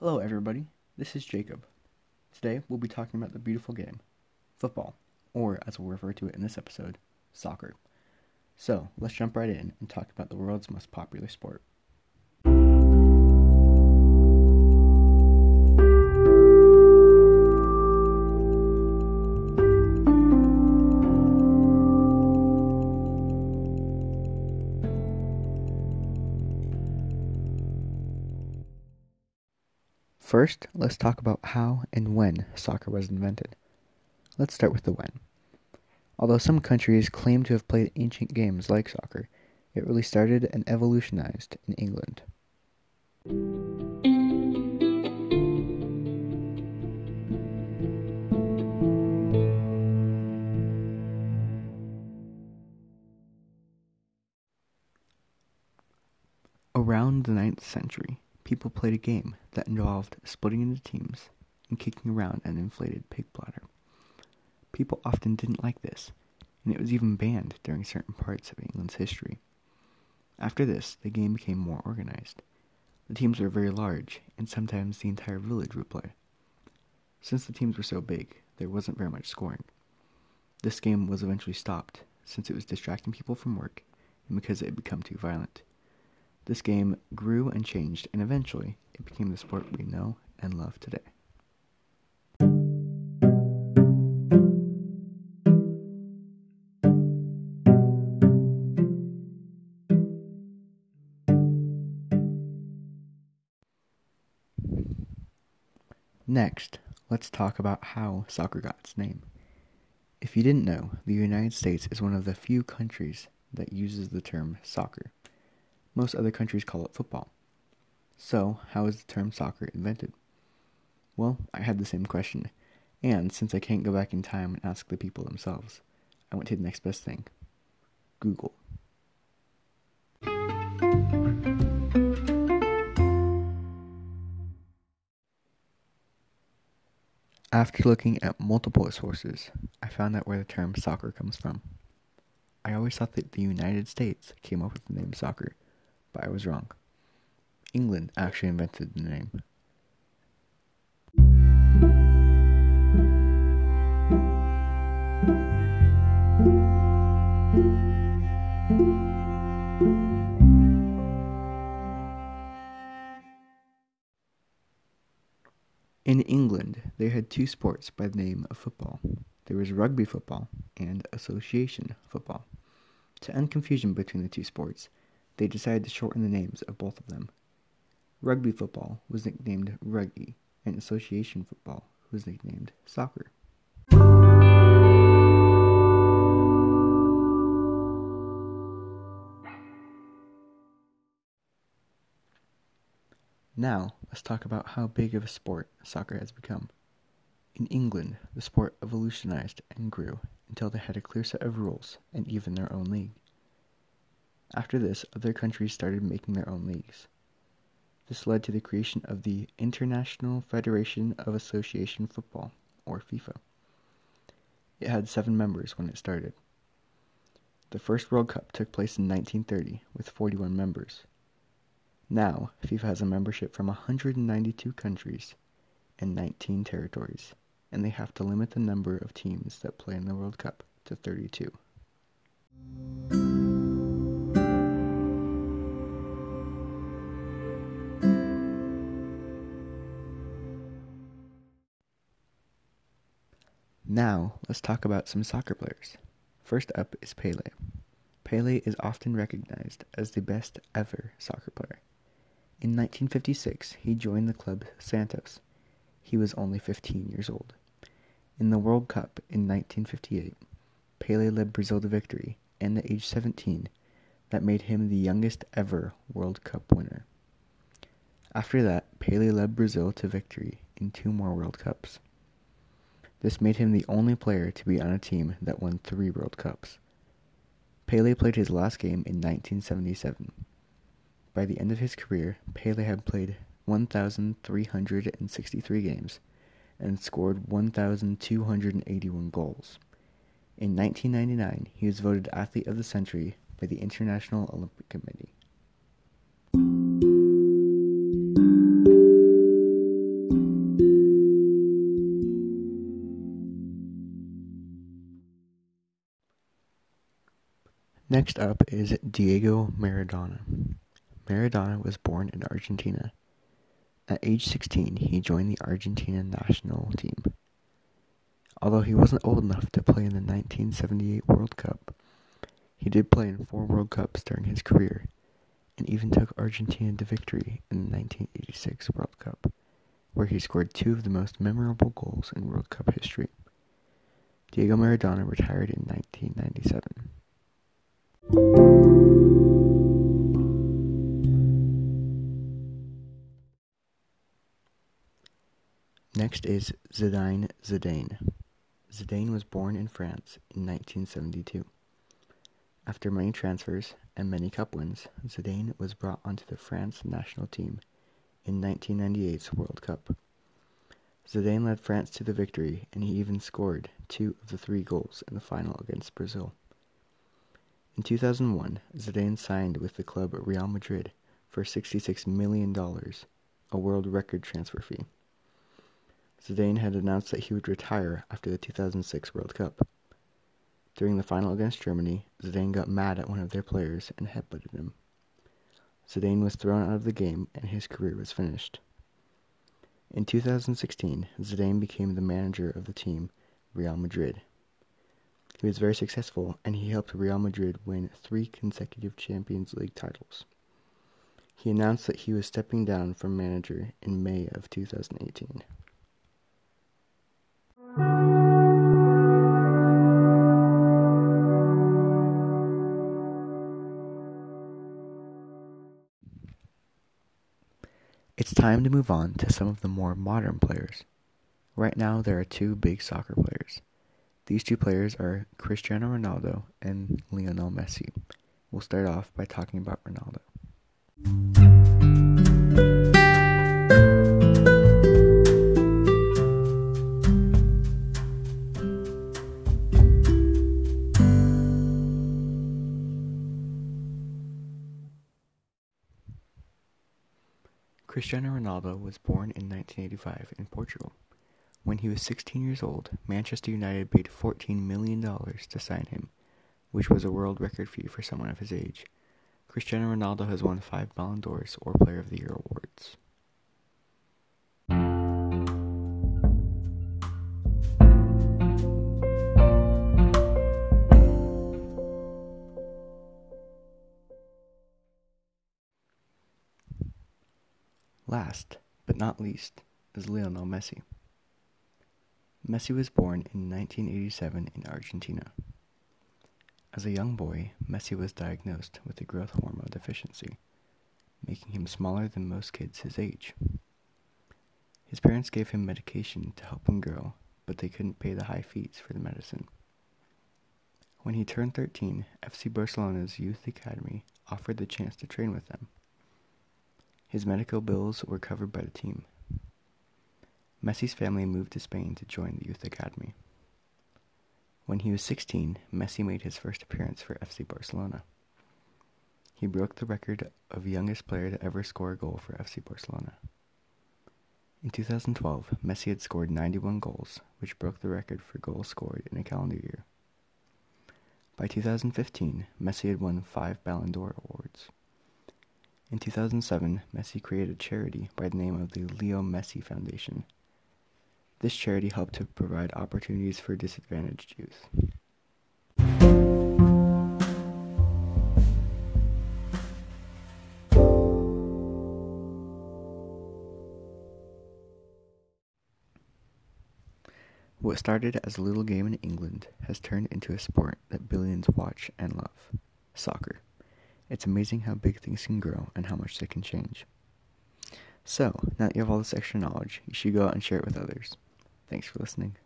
Hello, everybody. This is Jacob. Today, we'll be talking about the beautiful game, football, or as we'll refer to it in this episode, soccer. So, let's jump right in and talk about the world's most popular sport. First, let's talk about how and when soccer was invented. Let's start with the when. Although some countries claim to have played ancient games like soccer, it really started and evolutionized in England. Around the 9th century, people played a game that involved splitting into teams and kicking around an inflated pig bladder. People often didn't like this, and it was even banned during certain parts of England's history. After this, the game became more organized. The teams were very large, and sometimes the entire village would play. Since the teams were so big, there wasn't very much scoring. This game was eventually stopped, since it was distracting people from work and because it had become too violent. This game grew and changed, and eventually it became the sport we know and love today. Next, let's talk about how soccer got its name. If you didn't know, the United States is one of the few countries that uses the term soccer. Most other countries call it football. So, how was the term soccer invented? Well, I had the same question, and since I can't go back in time and ask the people themselves, I went to the next best thing Google. After looking at multiple sources, I found out where the term soccer comes from. I always thought that the United States came up with the name soccer, but I was wrong. England actually invented the name. In England, they had two sports by the name of football. There was rugby football and association football. To end confusion between the two sports, they decided to shorten the names of both of them. Rugby football was nicknamed rugby, and association football was nicknamed soccer. Now, let's talk about how big of a sport soccer has become. In England, the sport evolutionized and grew until they had a clear set of rules and even their own league. After this, other countries started making their own leagues. This led to the creation of the International Federation of Association Football, or FIFA. It had seven members when it started. The first World Cup took place in 1930 with 41 members. Now, FIFA has a membership from 192 countries and 19 territories, and they have to limit the number of teams that play in the World Cup to 32. Now, let's talk about some soccer players. First up is Pele. Pele is often recognized as the best ever soccer player. In 1956, he joined the club Santos. He was only 15 years old. In the World Cup in 1958, Pele led Brazil to victory, and at age 17, that made him the youngest ever World Cup winner. After that, Pele led Brazil to victory in two more World Cups. This made him the only player to be on a team that won three World Cups. Pele played his last game in 1977. By the end of his career, Pele had played 1,363 games and scored 1,281 goals. In 1999, he was voted Athlete of the Century by the International Olympic Committee. Next up is Diego Maradona. Maradona was born in Argentina. At age 16, he joined the Argentina national team. Although he wasn't old enough to play in the 1978 World Cup, he did play in four World Cups during his career and even took Argentina to victory in the 1986 World Cup, where he scored two of the most memorable goals in World Cup history. Diego Maradona retired in 1997. Next is Zinedine Zidane. Zidane was born in France in 1972. After many transfers and many cup wins, Zidane was brought onto the France national team in 1998's World Cup. Zidane led France to the victory and he even scored two of the three goals in the final against Brazil. In 2001, Zidane signed with the club Real Madrid for $66 million, a world record transfer fee. Zidane had announced that he would retire after the 2006 World Cup. During the final against Germany, Zidane got mad at one of their players and headbutted him. Zidane was thrown out of the game and his career was finished. In 2016, Zidane became the manager of the team, Real Madrid. He was very successful and he helped Real Madrid win three consecutive Champions League titles. He announced that he was stepping down from manager in May of 2018. Time to move on to some of the more modern players. Right now, there are two big soccer players. These two players are Cristiano Ronaldo and Lionel Messi. We'll start off by talking about Ronaldo. Cristiano Ronaldo was born in 1985 in Portugal. When he was 16 years old, Manchester United paid $14 million to sign him, which was a world record fee for someone of his age. Cristiano Ronaldo has won five Ballon d'Ors or Player of the Year awards. Last, but not least, is Lionel Messi. Messi was born in 1987 in Argentina. As a young boy, Messi was diagnosed with a growth hormone deficiency, making him smaller than most kids his age. His parents gave him medication to help him grow, but they couldn't pay the high fees for the medicine. When he turned 13, FC Barcelona's youth academy offered the chance to train with them. His medical bills were covered by the team. Messi's family moved to Spain to join the youth academy. When he was 16, Messi made his first appearance for FC Barcelona. He broke the record of youngest player to ever score a goal for FC Barcelona. In 2012, Messi had scored 91 goals, which broke the record for goals scored in a calendar year. By 2015, Messi had won five Ballon d'Or awards. In 2007, Messi created a charity by the name of the Leo Messi Foundation. This charity helped to provide opportunities for disadvantaged youth. What started as a little game in England has turned into a sport that billions watch and love soccer. It's amazing how big things can grow and how much they can change. So, now that you have all this extra knowledge, you should go out and share it with others. Thanks for listening.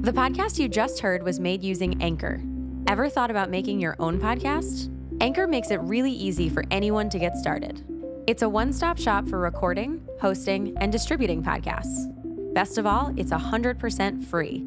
The podcast you just heard was made using Anchor. Ever thought about making your own podcast? Anchor makes it really easy for anyone to get started. It's a one stop shop for recording, hosting, and distributing podcasts. Best of all, it's 100% free.